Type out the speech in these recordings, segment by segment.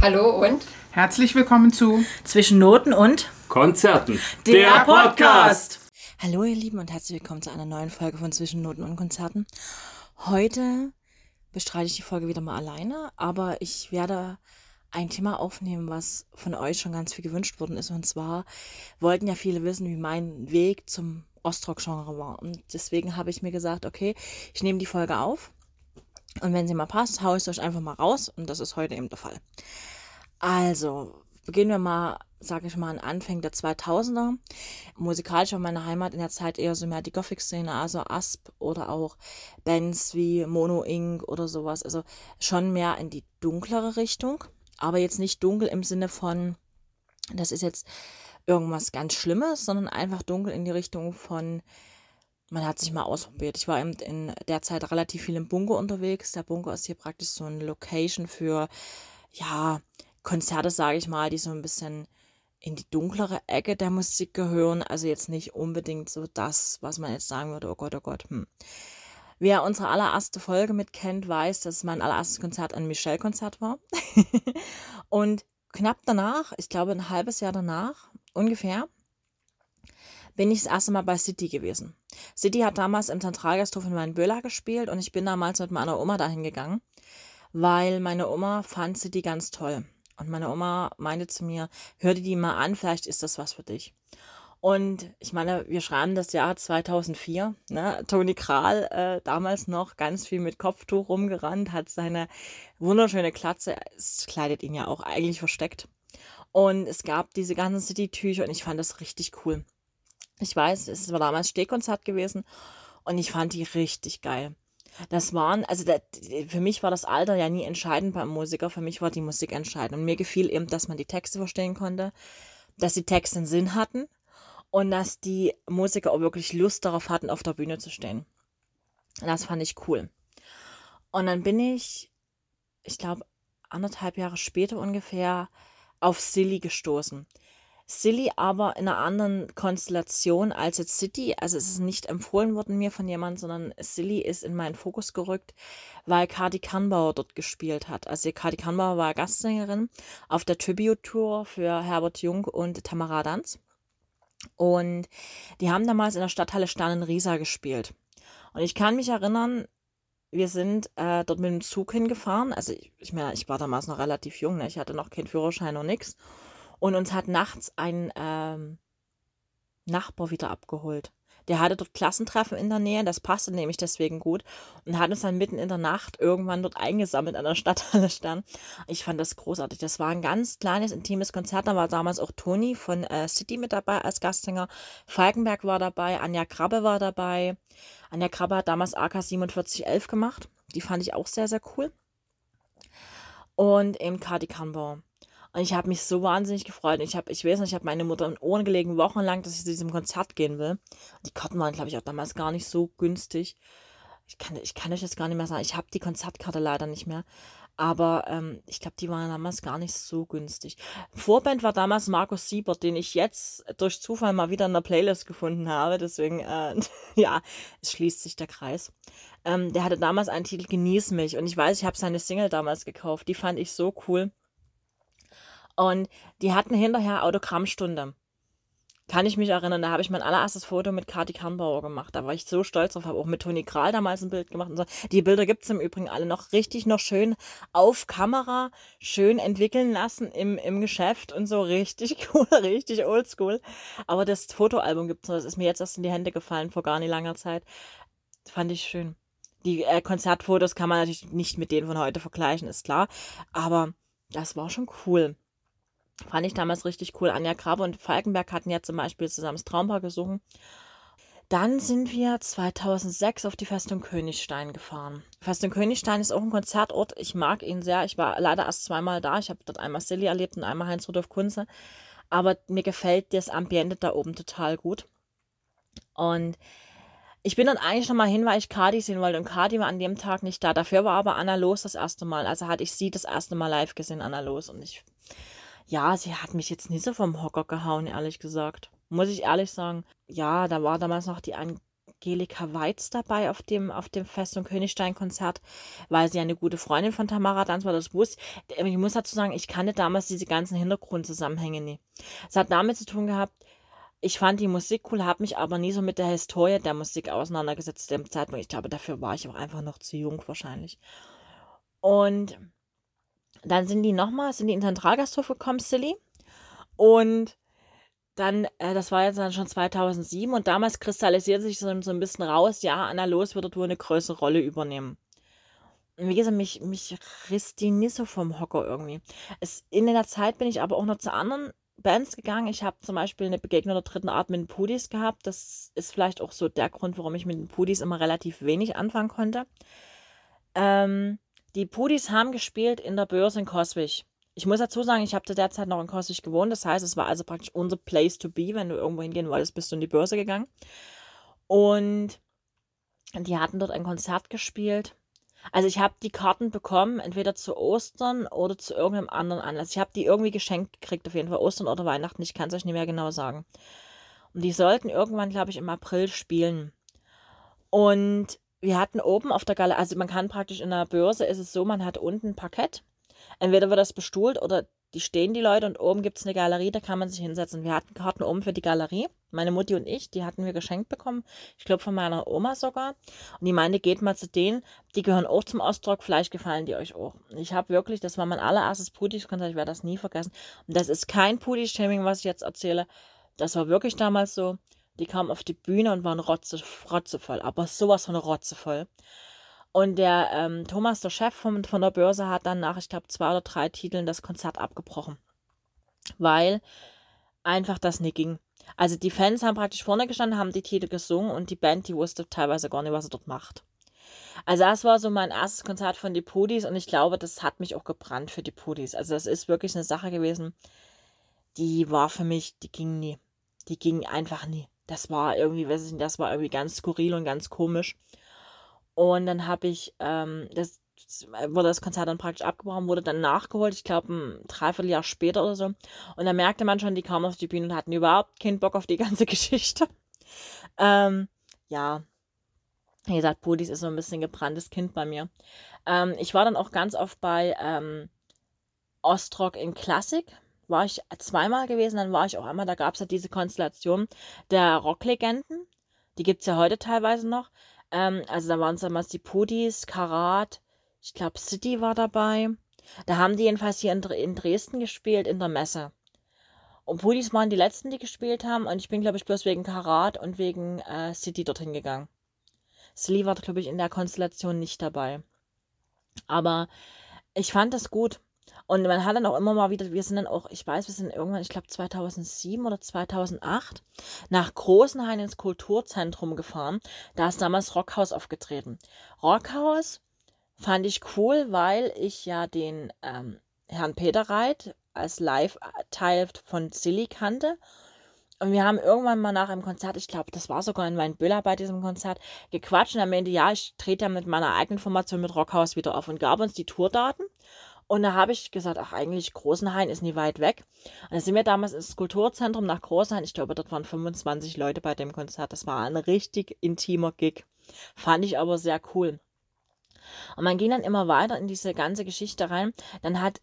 Hallo und Herzlich willkommen zu Zwischen Noten und Konzerten. Der Podcast. Hallo ihr Lieben und herzlich willkommen zu einer neuen Folge von Zwischen Noten und Konzerten. Heute bestreite ich die Folge wieder mal alleine, aber ich werde ein Thema aufnehmen, was von euch schon ganz viel gewünscht worden ist. Und zwar wollten ja viele wissen, wie mein Weg zum Ostrock-Genre war. Und deswegen habe ich mir gesagt, okay, ich nehme die Folge auf. Und wenn sie mal passt, haue ich es euch einfach mal raus. Und das ist heute eben der Fall. Also, beginnen wir mal, sage ich mal, an Anfang der 2000er. Musikalisch war meine Heimat in der Zeit eher so mehr die Gothic-Szene, also Asp oder auch Bands wie Mono Inc. oder sowas. Also schon mehr in die dunklere Richtung. Aber jetzt nicht dunkel im Sinne von, das ist jetzt irgendwas ganz Schlimmes, sondern einfach dunkel in die Richtung von, man hat sich mal ausprobiert. Ich war eben in der Zeit relativ viel im Bunker unterwegs. Der Bunker ist hier praktisch so eine Location für, ja, Konzerte, sage ich mal, die so ein bisschen in die dunklere Ecke der Musik gehören. Also jetzt nicht unbedingt so das, was man jetzt sagen würde, oh Gott, oh Gott. Hm. Wer unsere allererste Folge mitkennt, weiß, dass mein allererstes Konzert ein Michelle-Konzert war. und knapp danach, ich glaube ein halbes Jahr danach ungefähr, bin ich das erste Mal bei City gewesen. City hat damals im Zentralgasthof in Weinböhler gespielt und ich bin damals mit meiner Oma dahin gegangen, weil meine Oma fand City ganz toll. Und meine Oma meinte zu mir, hör dir die mal an, vielleicht ist das was für dich. Und ich meine, wir schreiben das Jahr 2004. Ne? Toni Kral, äh, damals noch ganz viel mit Kopftuch rumgerannt, hat seine wunderschöne Klatze, es kleidet ihn ja auch eigentlich versteckt. Und es gab diese ganzen City-Tücher und ich fand das richtig cool. Ich weiß, es war damals Stehkonzert gewesen und ich fand die richtig geil. Das waren, also der, für mich war das Alter ja nie entscheidend beim Musiker, für mich war die Musik entscheidend. Und mir gefiel eben, dass man die Texte verstehen konnte, dass die Texte einen Sinn hatten und dass die Musiker auch wirklich Lust darauf hatten, auf der Bühne zu stehen. Das fand ich cool. Und dann bin ich, ich glaube, anderthalb Jahre später ungefähr auf Silly gestoßen. Silly aber in einer anderen Konstellation als jetzt City. Also es ist nicht empfohlen worden mir von jemandem, sondern Silly ist in meinen Fokus gerückt, weil Kati Kannbauer dort gespielt hat. Also Kati Kannbauer war Gastsängerin auf der Tribute-Tour für Herbert Jung und Tamara Danz. Und die haben damals in der Stadthalle Sternenriesa gespielt. Und ich kann mich erinnern, wir sind äh, dort mit dem Zug hingefahren. Also ich, ich meine, ich war damals noch relativ jung, ne? ich hatte noch keinen Führerschein und nichts. Und uns hat nachts ein ähm, Nachbar wieder abgeholt. Der hatte dort Klassentreffen in der Nähe, das passte nämlich deswegen gut und hat uns dann mitten in der Nacht irgendwann dort eingesammelt an der Stadthalle Stern. Ich fand das großartig. Das war ein ganz kleines, intimes Konzert. Da war damals auch Toni von äh, City mit dabei als Gastsänger. Falkenberg war dabei, Anja Krabbe war dabei. Anja Krabbe hat damals AK 4711 gemacht. Die fand ich auch sehr, sehr cool. Und eben Kati Kahnbauer. Und ich habe mich so wahnsinnig gefreut. Ich habe, ich weiß nicht, ich habe meine Mutter in Ohren gelegen, wochenlang, dass ich zu diesem Konzert gehen will. Die Karten waren, glaube ich, auch damals gar nicht so günstig. Ich kann, ich kann euch jetzt gar nicht mehr sagen. Ich habe die Konzertkarte leider nicht mehr. Aber ähm, ich glaube, die waren damals gar nicht so günstig. Vorband war damals Markus Siebert, den ich jetzt durch Zufall mal wieder in der Playlist gefunden habe. Deswegen, äh, ja, es schließt sich der Kreis. Ähm, der hatte damals einen Titel Genieß mich. Und ich weiß, ich habe seine Single damals gekauft. Die fand ich so cool. Und die hatten hinterher Autogrammstunde. Kann ich mich erinnern, da habe ich mein allererstes Foto mit Kati Kernbauer gemacht. Da war ich so stolz drauf, habe auch mit Toni Kral damals ein Bild gemacht und so. Die Bilder gibt es im Übrigen alle noch richtig noch schön auf Kamera, schön entwickeln lassen im, im Geschäft und so richtig cool, richtig oldschool. Aber das Fotoalbum gibt es noch, das ist mir jetzt erst in die Hände gefallen vor gar nicht langer Zeit. Fand ich schön. Die äh, Konzertfotos kann man natürlich nicht mit denen von heute vergleichen, ist klar. Aber das war schon cool. Fand ich damals richtig cool. Anja Grabe und Falkenberg hatten ja zum Beispiel zusammen das Traumpaar gesungen. Dann sind wir 2006 auf die Festung Königstein gefahren. Festung Königstein ist auch ein Konzertort. Ich mag ihn sehr. Ich war leider erst zweimal da. Ich habe dort einmal Silly erlebt und einmal Heinz-Rudolf Kunze. Aber mir gefällt das Ambiente da oben total gut. Und ich bin dann eigentlich nochmal hin, weil ich Kadi sehen wollte. Und Kadi war an dem Tag nicht da. Dafür war aber Anna Los das erste Mal. Also hatte ich sie das erste Mal live gesehen, Anna Los. Und ich ja, sie hat mich jetzt nicht so vom Hocker gehauen, ehrlich gesagt. Muss ich ehrlich sagen. Ja, da war damals noch die Angelika Weiz dabei auf dem, auf dem Fest- und Königstein-Konzert, weil sie eine gute Freundin von Tamara Danz war. Das wusste ich. muss dazu sagen, ich kannte damals diese ganzen Hintergrundzusammenhänge nie. Es hat damit zu tun gehabt, ich fand die Musik cool, habe mich aber nie so mit der Historie der Musik auseinandergesetzt zu dem Zeitpunkt. Ich glaube, dafür war ich auch einfach noch zu jung wahrscheinlich. Und dann sind die nochmal, sind die in den Zentralgasthof gekommen, Silly. Und dann, äh, das war jetzt dann schon 2007 und damals kristallisiert sich so, so ein bisschen raus, ja, Anna Los wird dort wohl eine größere Rolle übernehmen. Und wie gesagt, mich, mich riss die nicht so vom Hocker irgendwie. Es, in der Zeit bin ich aber auch noch zu anderen Bands gegangen. Ich habe zum Beispiel eine Begegnung der dritten Art mit den Pudis gehabt. Das ist vielleicht auch so der Grund, warum ich mit den Pudis immer relativ wenig anfangen konnte. Ähm, die Pudis haben gespielt in der Börse in Coswig. Ich muss dazu sagen, ich habe zu der Zeit noch in Coswig gewohnt. Das heißt, es war also praktisch unser Place to be. Wenn du irgendwo hingehen wolltest, bist du in die Börse gegangen. Und die hatten dort ein Konzert gespielt. Also ich habe die Karten bekommen, entweder zu Ostern oder zu irgendeinem anderen Anlass. Ich habe die irgendwie geschenkt gekriegt, auf jeden Fall Ostern oder Weihnachten. Ich kann es euch nicht mehr genau sagen. Und die sollten irgendwann, glaube ich, im April spielen. Und wir hatten oben auf der Galerie, also man kann praktisch in der Börse ist es so, man hat unten ein Parkett. Entweder wird das bestuhlt oder die stehen die Leute und oben gibt es eine Galerie, da kann man sich hinsetzen. Wir hatten Karten oben für die Galerie. Meine Mutti und ich, die hatten wir geschenkt bekommen. Ich glaube von meiner Oma sogar. Und die meinte, geht mal zu denen, die gehören auch zum Ausdruck, vielleicht gefallen die euch auch. Ich habe wirklich, das war mein allererstes Pudisch-Konzert, ich werde das nie vergessen. Und das ist kein Pudisch-Shaming, was ich jetzt erzähle. Das war wirklich damals so. Die kamen auf die Bühne und waren rotze, rotzevoll, aber sowas von rotzevoll. Und der ähm, Thomas, der Chef von, von der Börse, hat dann nach, ich glaube, zwei oder drei Titeln das Konzert abgebrochen. Weil einfach das nicht ging. Also die Fans haben praktisch vorne gestanden, haben die Titel gesungen und die Band, die wusste teilweise gar nicht, was er dort macht. Also das war so mein erstes Konzert von die Pudis und ich glaube, das hat mich auch gebrannt für die Pudis. Also das ist wirklich eine Sache gewesen, die war für mich, die ging nie. Die ging einfach nie das war irgendwie, weiß ich nicht, das war irgendwie ganz skurril und ganz komisch. Und dann habe ich, ähm, das wurde das Konzert dann praktisch abgebrochen, wurde dann nachgeholt, ich glaube ein Dreivierteljahr später oder so. Und da merkte man schon, die kamen auf die Bühne und hatten überhaupt keinen Bock auf die ganze Geschichte. Ähm, ja, wie gesagt, Pudis ist so ein bisschen gebranntes Kind bei mir. Ähm, ich war dann auch ganz oft bei ähm, Ostrock in Klassik war ich zweimal gewesen, dann war ich auch einmal, da gab es ja diese Konstellation der Rocklegenden. Die gibt es ja heute teilweise noch. Ähm, also da waren es damals die Pudis, Karat, ich glaube City war dabei. Da haben die jedenfalls hier in, in Dresden gespielt, in der Messe. Und Pudis waren die letzten, die gespielt haben. Und ich bin, glaube ich, bloß wegen Karat und wegen äh, City dorthin gegangen. Silly war, glaube ich, in der Konstellation nicht dabei. Aber ich fand das gut. Und man hat dann auch immer mal wieder, wir sind dann auch, ich weiß, wir sind irgendwann, ich glaube 2007 oder 2008, nach Großenhain ins Kulturzentrum gefahren. Da ist damals Rockhaus aufgetreten. Rockhaus fand ich cool, weil ich ja den ähm, Herrn Peter Reit als Live-Teil von Silly kannte. Und wir haben irgendwann mal nach einem Konzert, ich glaube, das war sogar in Weinbüller bei diesem Konzert, gequatscht und am Ende, ja, ich trete ja mit meiner eigenen Formation mit Rockhaus wieder auf und gab uns die Tourdaten. Und da habe ich gesagt, ach, eigentlich Großenhain ist nie weit weg. Und da sind wir damals ins Kulturzentrum nach Großenhain. Ich glaube, dort waren 25 Leute bei dem Konzert. Das war ein richtig intimer Gig. Fand ich aber sehr cool. Und man ging dann immer weiter in diese ganze Geschichte rein. Dann hat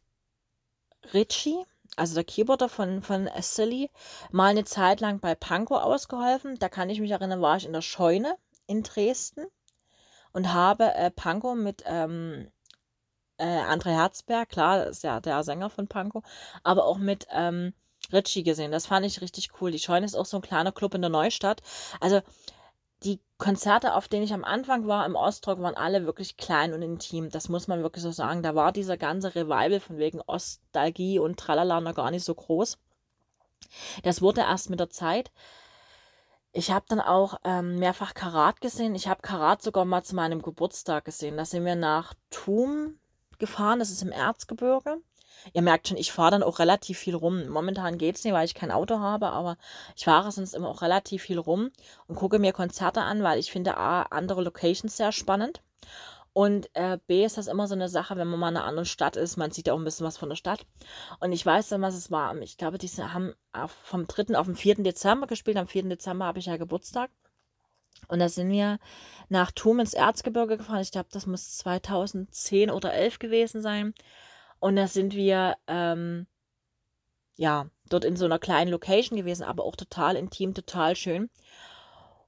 Richie, also der Keyboarder von, von Silly, mal eine Zeit lang bei Panko ausgeholfen. Da kann ich mich erinnern, war ich in der Scheune in Dresden und habe äh, Panko mit ähm, äh, André Herzberg, klar, ist ja der Sänger von Panko, aber auch mit ähm, Ritchie gesehen. Das fand ich richtig cool. Die Scheune ist auch so ein kleiner Club in der Neustadt. Also die Konzerte, auf denen ich am Anfang war im Ostrock, waren alle wirklich klein und intim. Das muss man wirklich so sagen. Da war dieser ganze Revival von wegen Ostalgie und Tralala noch gar nicht so groß. Das wurde erst mit der Zeit. Ich habe dann auch ähm, mehrfach Karat gesehen. Ich habe Karat sogar mal zu meinem Geburtstag gesehen. Da sind wir nach Thum gefahren. Das ist im Erzgebirge. Ihr merkt schon, ich fahre dann auch relativ viel rum. Momentan geht es nicht, weil ich kein Auto habe, aber ich fahre sonst immer auch relativ viel rum und gucke mir Konzerte an, weil ich finde A, andere Locations sehr spannend. Und äh, B ist das immer so eine Sache, wenn man mal in einer anderen Stadt ist, man sieht ja auch ein bisschen was von der Stadt. Und ich weiß dann, was es war. Ich glaube, die haben vom 3. auf den 4. Dezember gespielt. Am 4. Dezember habe ich ja Geburtstag. Und da sind wir nach Thum ins Erzgebirge gefahren. Ich glaube, das muss 2010 oder 11 gewesen sein. Und da sind wir, ähm, ja, dort in so einer kleinen Location gewesen, aber auch total intim, total schön.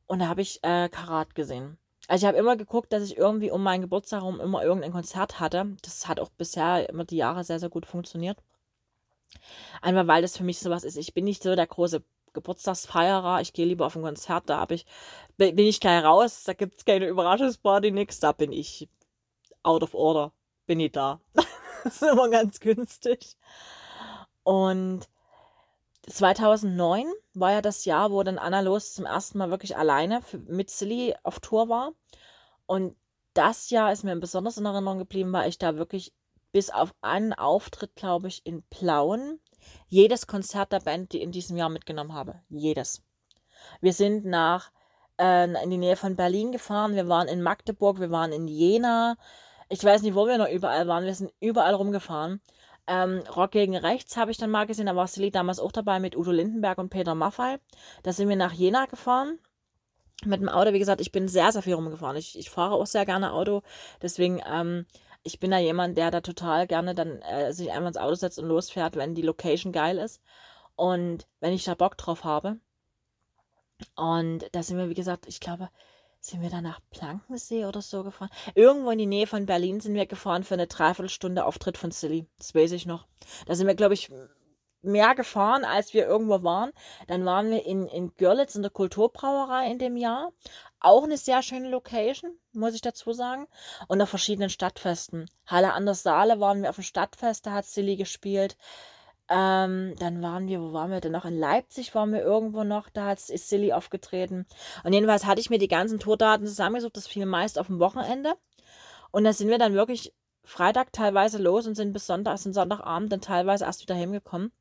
Und da habe ich äh, Karat gesehen. Also ich habe immer geguckt, dass ich irgendwie um meinen Geburtstag herum immer irgendein Konzert hatte. Das hat auch bisher immer die Jahre sehr, sehr gut funktioniert. Einfach weil das für mich sowas ist. Ich bin nicht so der große Geburtstagsfeierer. Ich gehe lieber auf ein Konzert, da ich, bin ich gleich raus. Da gibt es keine Überraschungsparty, nix. Da bin ich out of order. Bin ich da. das ist immer ganz günstig. Und 2009 war ja das Jahr, wo dann Anna Los zum ersten Mal wirklich alleine mit Silly auf Tour war. Und das Jahr ist mir besonders in Erinnerung geblieben, weil ich da wirklich bis auf einen Auftritt, glaube ich, in Plauen jedes Konzert der Band, die in diesem Jahr mitgenommen habe. Jedes. Wir sind nach äh, in die Nähe von Berlin gefahren, wir waren in Magdeburg, wir waren in Jena. Ich weiß nicht, wo wir noch überall waren. Wir sind überall rumgefahren. Ähm, Rock gegen Rechts habe ich dann mal gesehen. Da war Silly damals auch dabei mit Udo Lindenberg und Peter Maffay. Da sind wir nach Jena gefahren. Mit dem Auto, wie gesagt, ich bin sehr, sehr viel rumgefahren. Ich, ich fahre auch sehr gerne Auto. Deswegen, ähm, ich bin da jemand, der da total gerne dann äh, sich einfach ins Auto setzt und losfährt, wenn die Location geil ist. Und wenn ich da Bock drauf habe. Und da sind wir, wie gesagt, ich glaube, sind wir dann nach Plankensee oder so gefahren? Irgendwo in die Nähe von Berlin sind wir gefahren für eine Dreiviertelstunde Auftritt von Silly. Das weiß ich noch. Da sind wir, glaube ich, mehr gefahren, als wir irgendwo waren. Dann waren wir in, in Görlitz in der Kulturbrauerei in dem Jahr. Auch eine sehr schöne Location, muss ich dazu sagen. Und auf verschiedenen Stadtfesten. Halle an der Saale waren wir auf dem Stadtfest, da hat Silly gespielt. Ähm, dann waren wir, wo waren wir denn noch? In Leipzig waren wir irgendwo noch, da hat, ist Silly aufgetreten. Und jedenfalls hatte ich mir die ganzen Tourdaten zusammengesucht, das fiel meist auf dem Wochenende. Und da sind wir dann wirklich Freitag teilweise los und sind bis Sonntag, sind Sonntagabend dann teilweise erst wieder heimgekommen.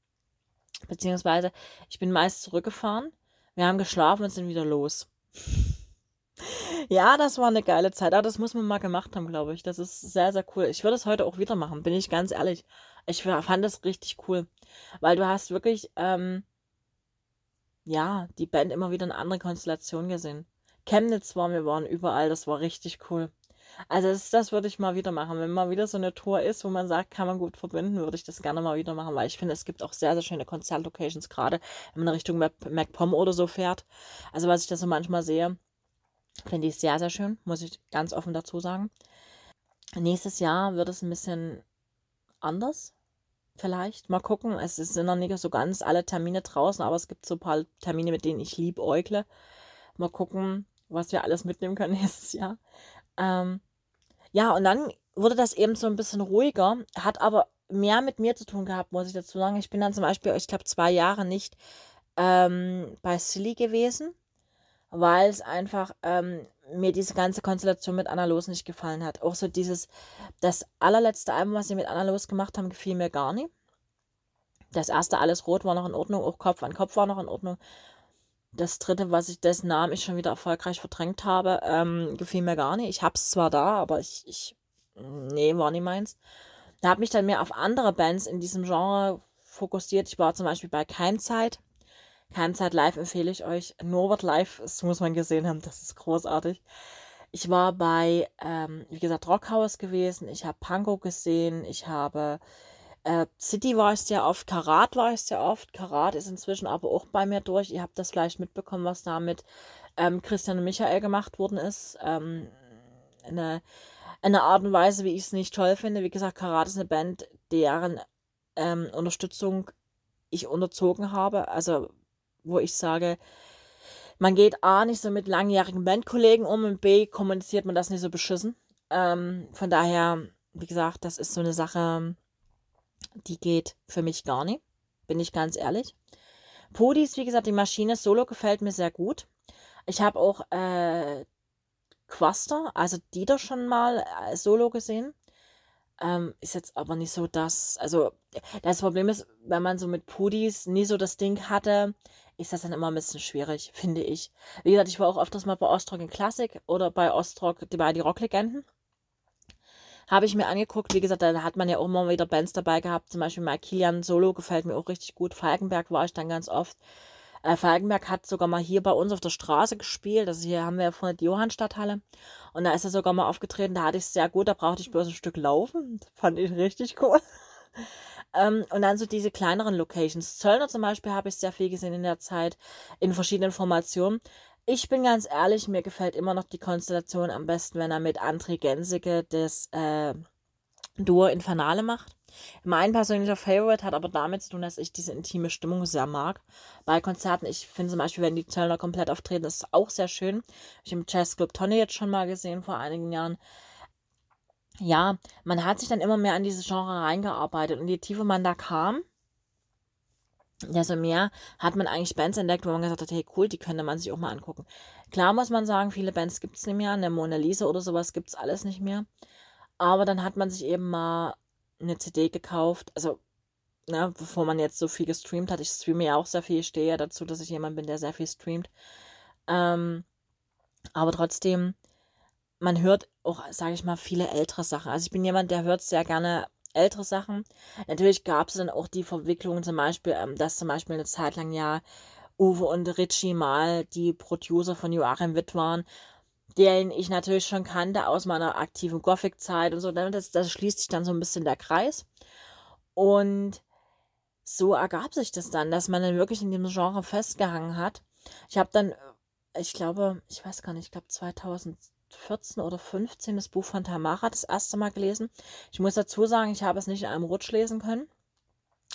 Beziehungsweise ich bin meist zurückgefahren. Wir haben geschlafen und sind wieder los. ja, das war eine geile Zeit. Aber das muss man mal gemacht haben, glaube ich. Das ist sehr, sehr cool. Ich würde es heute auch wieder machen, bin ich ganz ehrlich. Ich fand das richtig cool. Weil du hast wirklich, ähm, ja, die Band immer wieder in andere Konstellationen gesehen. Chemnitz waren wir waren überall, das war richtig cool. Also das, das würde ich mal wieder machen. Wenn mal wieder so eine Tour ist, wo man sagt, kann man gut verbinden, würde ich das gerne mal wieder machen, weil ich finde, es gibt auch sehr, sehr schöne Konzertlocations, gerade wenn man in Richtung MacPom oder so fährt. Also was ich da so manchmal sehe, finde ich sehr, sehr schön, muss ich ganz offen dazu sagen. Nächstes Jahr wird es ein bisschen anders vielleicht. Mal gucken. Es sind noch nicht so ganz alle Termine draußen, aber es gibt so ein paar Termine, mit denen ich lieb äugle. Mal gucken, was wir alles mitnehmen können nächstes Jahr. Ähm, ja, und dann wurde das eben so ein bisschen ruhiger, hat aber mehr mit mir zu tun gehabt, muss ich dazu sagen. Ich bin dann zum Beispiel, ich glaube, zwei Jahre nicht ähm, bei Silly gewesen, weil es einfach ähm, mir diese ganze Konstellation mit Anna Los nicht gefallen hat. Auch so dieses, das allerletzte Album, was sie mit Anna Los gemacht haben, gefiel mir gar nicht. Das erste Alles Rot war noch in Ordnung, auch Kopf an Kopf war noch in Ordnung. Das dritte, was ich, dessen Namen ich schon wieder erfolgreich verdrängt habe, ähm, gefiel mir gar nicht. Ich hab's zwar da, aber ich, ich, nee, war nicht meins. Da habe mich dann mehr auf andere Bands in diesem Genre fokussiert. Ich war zum Beispiel bei Keimzeit. Keimzeit Live empfehle ich euch. Norbert Live, das muss man gesehen haben, das ist großartig. Ich war bei, ähm, wie gesagt, Rockhaus gewesen. Ich habe Panko gesehen. Ich habe äh, City war ich sehr oft, Karat war ich sehr oft. Karat ist inzwischen aber auch bei mir durch. Ihr habt das vielleicht mitbekommen, was da mit ähm, Christian und Michael gemacht worden ist. Ähm, eine, eine Art und Weise, wie ich es nicht toll finde. Wie gesagt, Karat ist eine Band, deren ähm, Unterstützung ich unterzogen habe. Also, wo ich sage, man geht A nicht so mit langjährigen Bandkollegen um und B kommuniziert man das nicht so beschissen. Ähm, von daher, wie gesagt, das ist so eine Sache, die geht für mich gar nicht, bin ich ganz ehrlich. Podis, wie gesagt, die Maschine Solo gefällt mir sehr gut. Ich habe auch äh, Quaster, also Dieter schon mal äh, Solo gesehen. Ähm, ist jetzt aber nicht so das, also das Problem ist, wenn man so mit Pudis nie so das Ding hatte, ist das dann immer ein bisschen schwierig, finde ich. Wie gesagt, ich war auch öfters mal bei Ostrock in Klassik oder bei Ostrock, bei die Rocklegenden. Habe ich mir angeguckt. Wie gesagt, da hat man ja auch immer wieder Bands dabei gehabt. Zum Beispiel mal Kilian Solo gefällt mir auch richtig gut. Falkenberg war ich dann ganz oft. Äh, Falkenberg hat sogar mal hier bei uns auf der Straße gespielt. Also hier haben wir ja vorne die Johannstadthalle. Und da ist er sogar mal aufgetreten. Da hatte ich es sehr gut. Da brauchte ich bloß ein Stück laufen. Das fand ich richtig cool. ähm, und dann so diese kleineren Locations. Zöllner zum Beispiel habe ich sehr viel gesehen in der Zeit. In verschiedenen Formationen. Ich bin ganz ehrlich, mir gefällt immer noch die Konstellation am besten, wenn er mit André Gensige das äh, Duo Infernale macht. Mein persönlicher Favorite hat aber damit zu tun, dass ich diese intime Stimmung sehr mag. Bei Konzerten, ich finde zum Beispiel, wenn die Zöllner komplett auftreten, ist auch sehr schön. Ich habe im Jazzclub Tonne jetzt schon mal gesehen vor einigen Jahren. Ja, man hat sich dann immer mehr an dieses Genre reingearbeitet und je tiefer man da kam, desto mehr hat man eigentlich Bands entdeckt, wo man gesagt hat, hey cool, die könnte man sich auch mal angucken. Klar muss man sagen, viele Bands gibt es nicht mehr, eine Mona Lisa oder sowas gibt es alles nicht mehr. Aber dann hat man sich eben mal eine CD gekauft. Also, ne, bevor man jetzt so viel gestreamt hat. Ich streame ja auch sehr viel. Ich stehe ja dazu, dass ich jemand bin, der sehr viel streamt. Ähm, aber trotzdem, man hört auch, sage ich mal, viele ältere Sachen. Also ich bin jemand, der hört sehr gerne ältere Sachen. Natürlich gab es dann auch die Verwicklungen, zum Beispiel, ähm, dass zum Beispiel eine Zeit lang ja Uwe und Richie mal die Producer von Joachim Witt waren den ich natürlich schon kannte aus meiner aktiven Gothic-Zeit und so. Ne, das, das schließt sich dann so ein bisschen der Kreis. Und so ergab sich das dann, dass man dann wirklich in dem Genre festgehangen hat. Ich habe dann, ich glaube, ich weiß gar nicht, ich glaube 2014 oder 15 das Buch von Tamara das erste Mal gelesen. Ich muss dazu sagen, ich habe es nicht in einem Rutsch lesen können,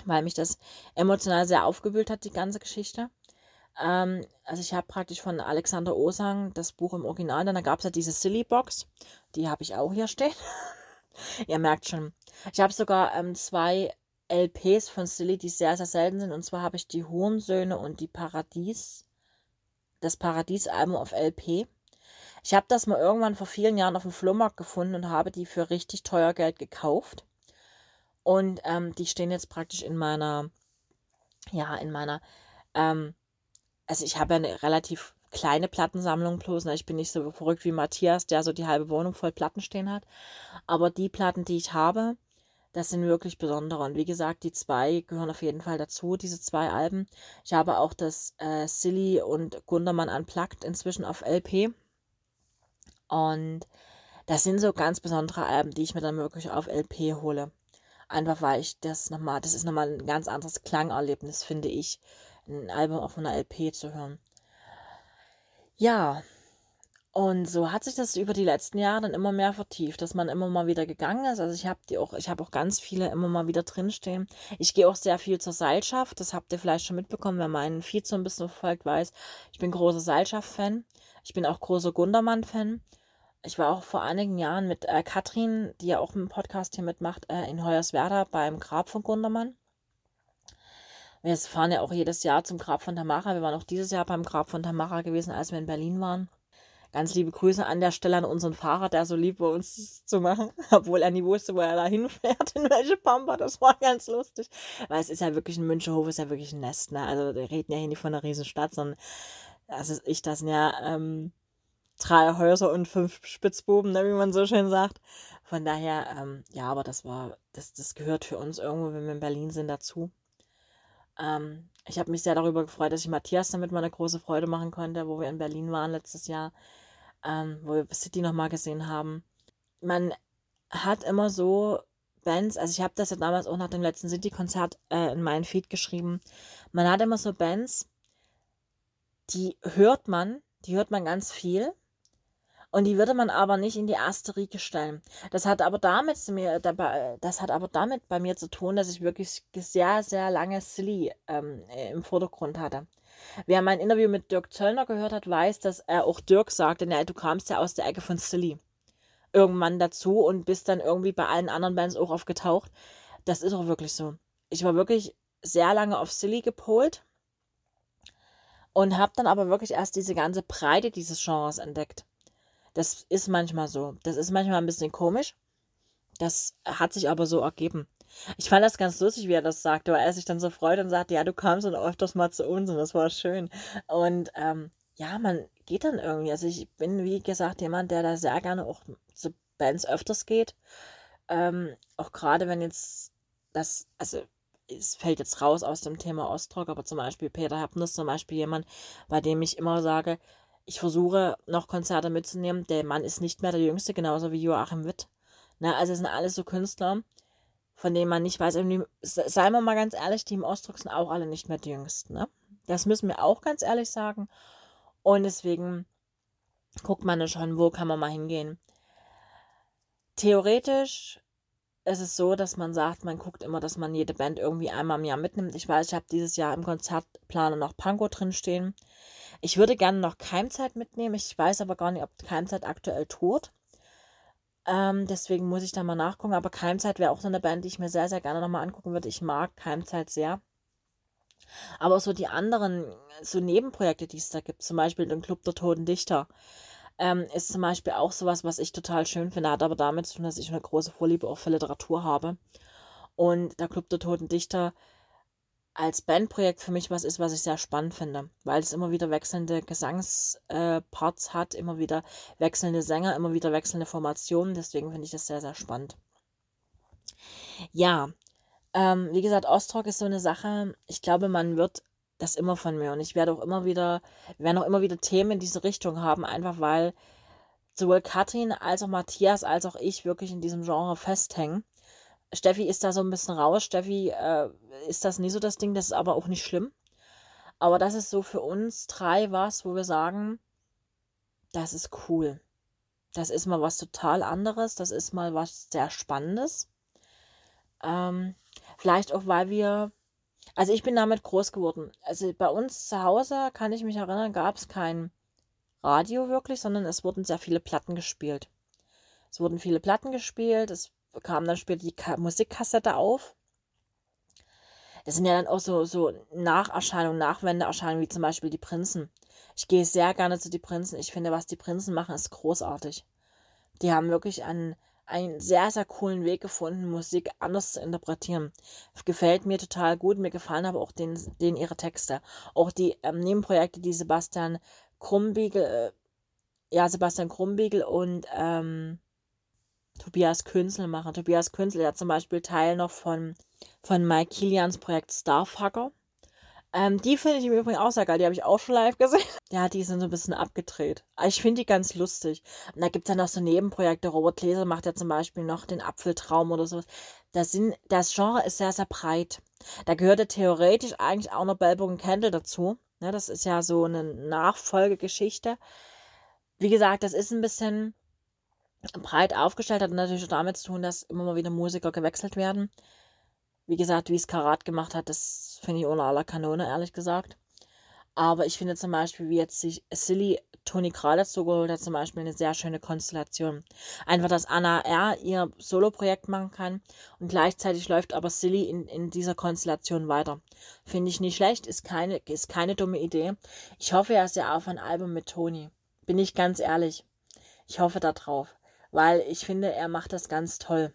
weil mich das emotional sehr aufgewühlt hat, die ganze Geschichte. Ähm, also ich habe praktisch von Alexander Osang das Buch im Original, dann gab es ja diese Silly Box, die habe ich auch hier stehen. Ihr merkt schon. Ich habe sogar ähm, zwei LPs von Silly, die sehr, sehr selten sind. Und zwar habe ich die Hohensöhne und die Paradies, das Paradies-Album auf LP. Ich habe das mal irgendwann vor vielen Jahren auf dem Flohmarkt gefunden und habe die für richtig teuer Geld gekauft. Und ähm, die stehen jetzt praktisch in meiner, ja, in meiner ähm, also ich habe ja eine relativ kleine Plattensammlung bloß. Ne? Ich bin nicht so verrückt wie Matthias, der so die halbe Wohnung voll Platten stehen hat. Aber die Platten, die ich habe, das sind wirklich besondere. Und wie gesagt, die zwei gehören auf jeden Fall dazu, diese zwei Alben. Ich habe auch das äh, Silly und Gundermann Unplugged inzwischen auf LP. Und das sind so ganz besondere Alben, die ich mir dann wirklich auf LP hole. Einfach weil ich das nochmal, das ist nochmal ein ganz anderes Klangerlebnis, finde ich ein Album auf einer LP zu hören. Ja, und so hat sich das über die letzten Jahre dann immer mehr vertieft, dass man immer mal wieder gegangen ist. Also ich habe die auch, ich habe auch ganz viele immer mal wieder drinstehen. Ich gehe auch sehr viel zur Seilschaft. Das habt ihr vielleicht schon mitbekommen, wer meinen Feed so ein bisschen verfolgt weiß. Ich bin großer Seilschaft-Fan. Ich bin auch großer Gundermann-Fan. Ich war auch vor einigen Jahren mit äh, Katrin, die ja auch im Podcast hier mitmacht, äh, in Hoyerswerda beim Grab von Gundermann. Wir fahren ja auch jedes Jahr zum Grab von Tamara. Wir waren auch dieses Jahr beim Grab von Tamara gewesen, als wir in Berlin waren. Ganz liebe Grüße an der Stelle an unseren Fahrer, der so lieb war, uns zu machen, obwohl er nie wusste, wo er da hinfährt, in welche Pampa. Das war ganz lustig. Weil es ist ja wirklich ein Müncherhof, ist ja wirklich ein Nest. Ne? Also wir reden ja hier nicht von einer Riesenstadt, sondern also ich, das sind ja ähm, drei Häuser und fünf Spitzbuben, ne, wie man so schön sagt. Von daher, ähm, ja, aber das war, das, das gehört für uns irgendwo, wenn wir in Berlin sind, dazu. Ähm, ich habe mich sehr darüber gefreut, dass ich Matthias damit mal eine große Freude machen konnte, wo wir in Berlin waren letztes Jahr, ähm, wo wir City nochmal gesehen haben. Man hat immer so Bands, also ich habe das ja damals auch nach dem letzten City-Konzert äh, in meinen Feed geschrieben. Man hat immer so Bands, die hört man, die hört man ganz viel und die würde man aber nicht in die erste Riege stellen. Das hat aber damit zu mir, das hat aber damit bei mir zu tun, dass ich wirklich sehr, sehr lange Silly ähm, im Vordergrund hatte. Wer mein Interview mit Dirk Zöllner gehört hat, weiß, dass er auch Dirk sagte, na, du kamst ja aus der Ecke von Silly. Irgendwann dazu und bist dann irgendwie bei allen anderen Bands auch aufgetaucht. Das ist auch wirklich so. Ich war wirklich sehr lange auf Silly gepolt und habe dann aber wirklich erst diese ganze Breite dieses Genres entdeckt. Das ist manchmal so. Das ist manchmal ein bisschen komisch. Das hat sich aber so ergeben. Ich fand das ganz lustig, wie er das sagte, weil er sich dann so freut und sagt, ja, du kamst dann öfters mal zu uns und das war schön. Und ähm, ja, man geht dann irgendwie. Also ich bin, wie gesagt, jemand, der da sehr gerne auch zu Bands öfters geht. Ähm, auch gerade wenn jetzt das, also es fällt jetzt raus aus dem Thema Ostrock, aber zum Beispiel Peter Heppner ist zum Beispiel jemand, bei dem ich immer sage, ich versuche noch Konzerte mitzunehmen. Der Mann ist nicht mehr der Jüngste, genauso wie Joachim Witt. Na, also es sind alles so Künstler, von denen man nicht weiß. Seien wir mal ganz ehrlich, die im Ostrock sind auch alle nicht mehr die Jüngsten. Ne? Das müssen wir auch ganz ehrlich sagen. Und deswegen guckt man schon, wo kann man mal hingehen. Theoretisch ist es so, dass man sagt, man guckt immer, dass man jede Band irgendwie einmal im Jahr mitnimmt. Ich weiß, ich habe dieses Jahr im Konzertplaner noch Panko drinstehen. Ich würde gerne noch Keimzeit mitnehmen. Ich weiß aber gar nicht, ob Keimzeit aktuell tourt. Ähm, deswegen muss ich da mal nachgucken. Aber Keimzeit wäre auch so eine Band, die ich mir sehr, sehr gerne nochmal angucken würde. Ich mag Keimzeit sehr. Aber so die anderen, so Nebenprojekte, die es da gibt, zum Beispiel den Club der Toten Dichter, ähm, ist zum Beispiel auch sowas, was ich total schön finde, hat aber damit zu tun, dass ich eine große Vorliebe auch für Literatur habe. Und der Club der Toten Dichter als Bandprojekt für mich was ist, was ich sehr spannend finde, weil es immer wieder wechselnde Gesangsparts äh, hat, immer wieder wechselnde Sänger, immer wieder wechselnde Formationen. Deswegen finde ich das sehr, sehr spannend. Ja, ähm, wie gesagt, Ostrock ist so eine Sache. Ich glaube, man wird das immer von mir. Und ich werde auch immer wieder, werden auch immer wieder Themen in diese Richtung haben, einfach weil sowohl Katrin als auch Matthias als auch ich wirklich in diesem Genre festhängen. Steffi ist da so ein bisschen raus. Steffi äh, ist das nie so das Ding, das ist aber auch nicht schlimm. Aber das ist so für uns drei was, wo wir sagen, das ist cool. Das ist mal was total anderes, das ist mal was sehr Spannendes. Ähm, vielleicht auch, weil wir also ich bin damit groß geworden. Also bei uns zu Hause, kann ich mich erinnern, gab es kein Radio wirklich, sondern es wurden sehr viele Platten gespielt. Es wurden viele Platten gespielt, es kam dann später die Ka Musikkassette auf. Das sind ja dann auch so, so Nacherscheinungen, Nachwendeerscheinungen, wie zum Beispiel die Prinzen. Ich gehe sehr gerne zu die Prinzen. Ich finde, was die Prinzen machen, ist großartig. Die haben wirklich einen einen sehr, sehr coolen Weg gefunden, Musik anders zu interpretieren. Gefällt mir total gut. Mir gefallen aber auch den, den ihre Texte. Auch die ähm, Nebenprojekte, die Sebastian Krumbiegel, äh, ja, Sebastian Krumbiegel und ähm, Tobias Künzel machen. Tobias Künzel, der zum Beispiel Teil noch von, von Mike Kilians Projekt Starfucker. Ähm, die finde ich im Übrigen auch sehr geil. Die habe ich auch schon live gesehen. Ja, die sind so ein bisschen abgedreht. Ich finde die ganz lustig. Und da gibt es dann noch so Nebenprojekte. Robert Gläser macht ja zum Beispiel noch den Apfeltraum oder sowas. Das, sind, das Genre ist sehr, sehr breit. Da gehörte theoretisch eigentlich auch noch Bellbogen Candle dazu. Ne, das ist ja so eine Nachfolgegeschichte. Wie gesagt, das ist ein bisschen breit aufgestellt. Hat natürlich auch damit zu tun, dass immer mal wieder Musiker gewechselt werden. Wie gesagt, wie es Karat gemacht hat, das finde ich ohne aller Kanone, ehrlich gesagt. Aber ich finde zum Beispiel, wie jetzt sich Silly Toni Kral dazu geholt hat, zum Beispiel eine sehr schöne Konstellation. Einfach, dass Anna R. ihr Solo-Projekt machen kann und gleichzeitig läuft aber Silly in, in dieser Konstellation weiter. Finde ich nicht schlecht, ist keine, ist keine dumme Idee. Ich hoffe ja sehr auf ein Album mit Toni. Bin ich ganz ehrlich. Ich hoffe darauf, weil ich finde, er macht das ganz toll.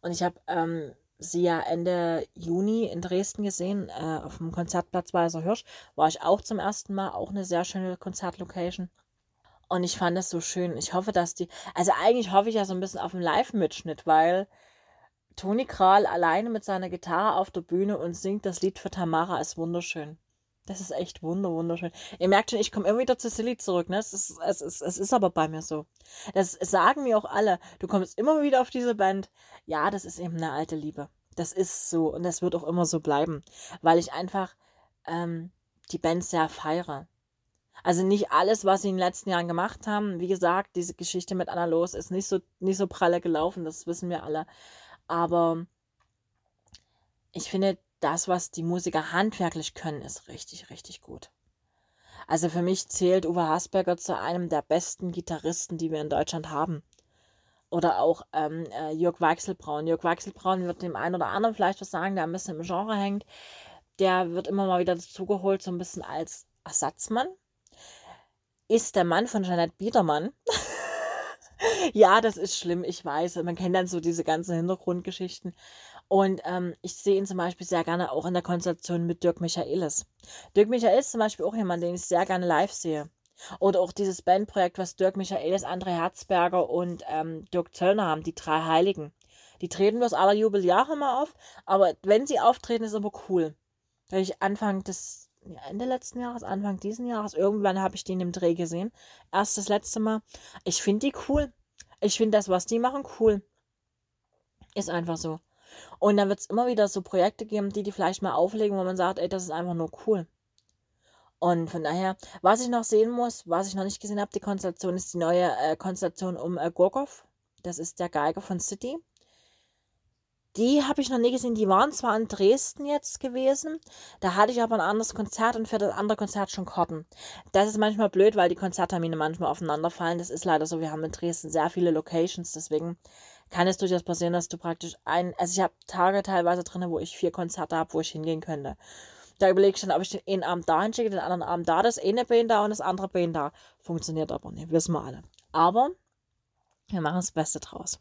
Und ich habe ähm, sie ja Ende Juni in Dresden gesehen, äh, auf dem Konzertplatz Weißer Hirsch. War ich auch zum ersten Mal, auch eine sehr schöne Konzertlocation. Und ich fand das so schön. Ich hoffe, dass die. Also eigentlich hoffe ich ja so ein bisschen auf einen Live-Mitschnitt, weil Toni Kral alleine mit seiner Gitarre auf der Bühne und singt das Lied für Tamara ist wunderschön. Das ist echt wunder, wunderschön. Ihr merkt schon, ich komme immer wieder zu Silly zurück. Ne? Es, ist, es, ist, es ist aber bei mir so. Das sagen mir auch alle. Du kommst immer wieder auf diese Band. Ja, das ist eben eine alte Liebe. Das ist so und das wird auch immer so bleiben, weil ich einfach ähm, die Band sehr feiere. Also nicht alles, was sie in den letzten Jahren gemacht haben. Wie gesagt, diese Geschichte mit Anna Los ist nicht so, nicht so pralle gelaufen, das wissen wir alle. Aber ich finde, das, was die Musiker handwerklich können, ist richtig, richtig gut. Also für mich zählt Uwe Hasberger zu einem der besten Gitarristen, die wir in Deutschland haben. Oder auch ähm, äh, Jörg Weichselbraun. Jörg Weichselbraun wird dem einen oder anderen vielleicht was sagen, der ein bisschen im Genre hängt. Der wird immer mal wieder dazugeholt, so ein bisschen als Ersatzmann. Ist der Mann von Jeanette Biedermann. ja, das ist schlimm, ich weiß. Man kennt dann so diese ganzen Hintergrundgeschichten. Und ähm, ich sehe ihn zum Beispiel sehr gerne auch in der Konstellation mit Dirk Michaelis. Dirk Michaelis ist zum Beispiel auch jemand, den ich sehr gerne live sehe. Oder auch dieses Bandprojekt, was Dirk Michaelis, André Herzberger und ähm, Dirk Zöllner haben, die drei Heiligen. Die treten bloß aller Jubeljahre mal auf, aber wenn sie auftreten, ist aber cool. Weil ich Anfang des, ja, Ende letzten Jahres, Anfang diesen Jahres, irgendwann habe ich die in dem Dreh gesehen. Erst das letzte Mal. Ich finde die cool. Ich finde das, was die machen, cool. Ist einfach so. Und dann wird es immer wieder so Projekte geben, die die vielleicht mal auflegen, wo man sagt, ey, das ist einfach nur cool. Und von daher, was ich noch sehen muss, was ich noch nicht gesehen habe, die Konstellation ist die neue äh, Konstellation um äh, Gorgov. Das ist der Geiger von City. Die habe ich noch nie gesehen. Die waren zwar in Dresden jetzt gewesen, da hatte ich aber ein anderes Konzert und für das andere Konzert schon Karten. Das ist manchmal blöd, weil die Konzerttermine manchmal aufeinander fallen. Das ist leider so. Wir haben in Dresden sehr viele Locations, deswegen kann es durchaus passieren, dass du praktisch ein, also ich habe Tage teilweise drin, wo ich vier Konzerte habe, wo ich hingehen könnte. Da überlege ich dann, ob ich den einen Abend da hinschicke, den anderen Abend da, das eine Bein da und das andere Bein da. Funktioniert aber nicht, wissen wir alle. Aber wir machen das Beste draus.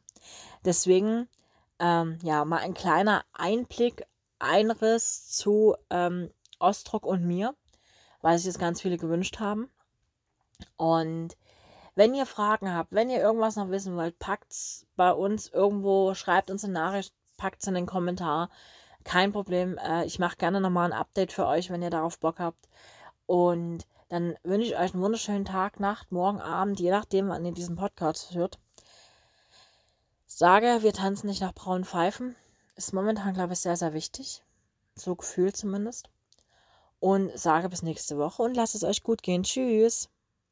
Deswegen, ähm, ja, mal ein kleiner Einblick, Einriss zu ähm, Ostrock und mir, weil sich das ganz viele gewünscht haben. Und wenn ihr Fragen habt, wenn ihr irgendwas noch wissen wollt, packt es bei uns irgendwo, schreibt uns eine Nachricht, packt es in den Kommentar. Kein Problem. Äh, ich mache gerne nochmal ein Update für euch, wenn ihr darauf Bock habt. Und dann wünsche ich euch einen wunderschönen Tag, Nacht, Morgen, Abend, je nachdem, wann ihr diesen Podcast hört. Sage, wir tanzen nicht nach braunen Pfeifen. Ist momentan, glaube ich, sehr, sehr wichtig. So gefühlt zumindest. Und sage bis nächste Woche und lasst es euch gut gehen. Tschüss.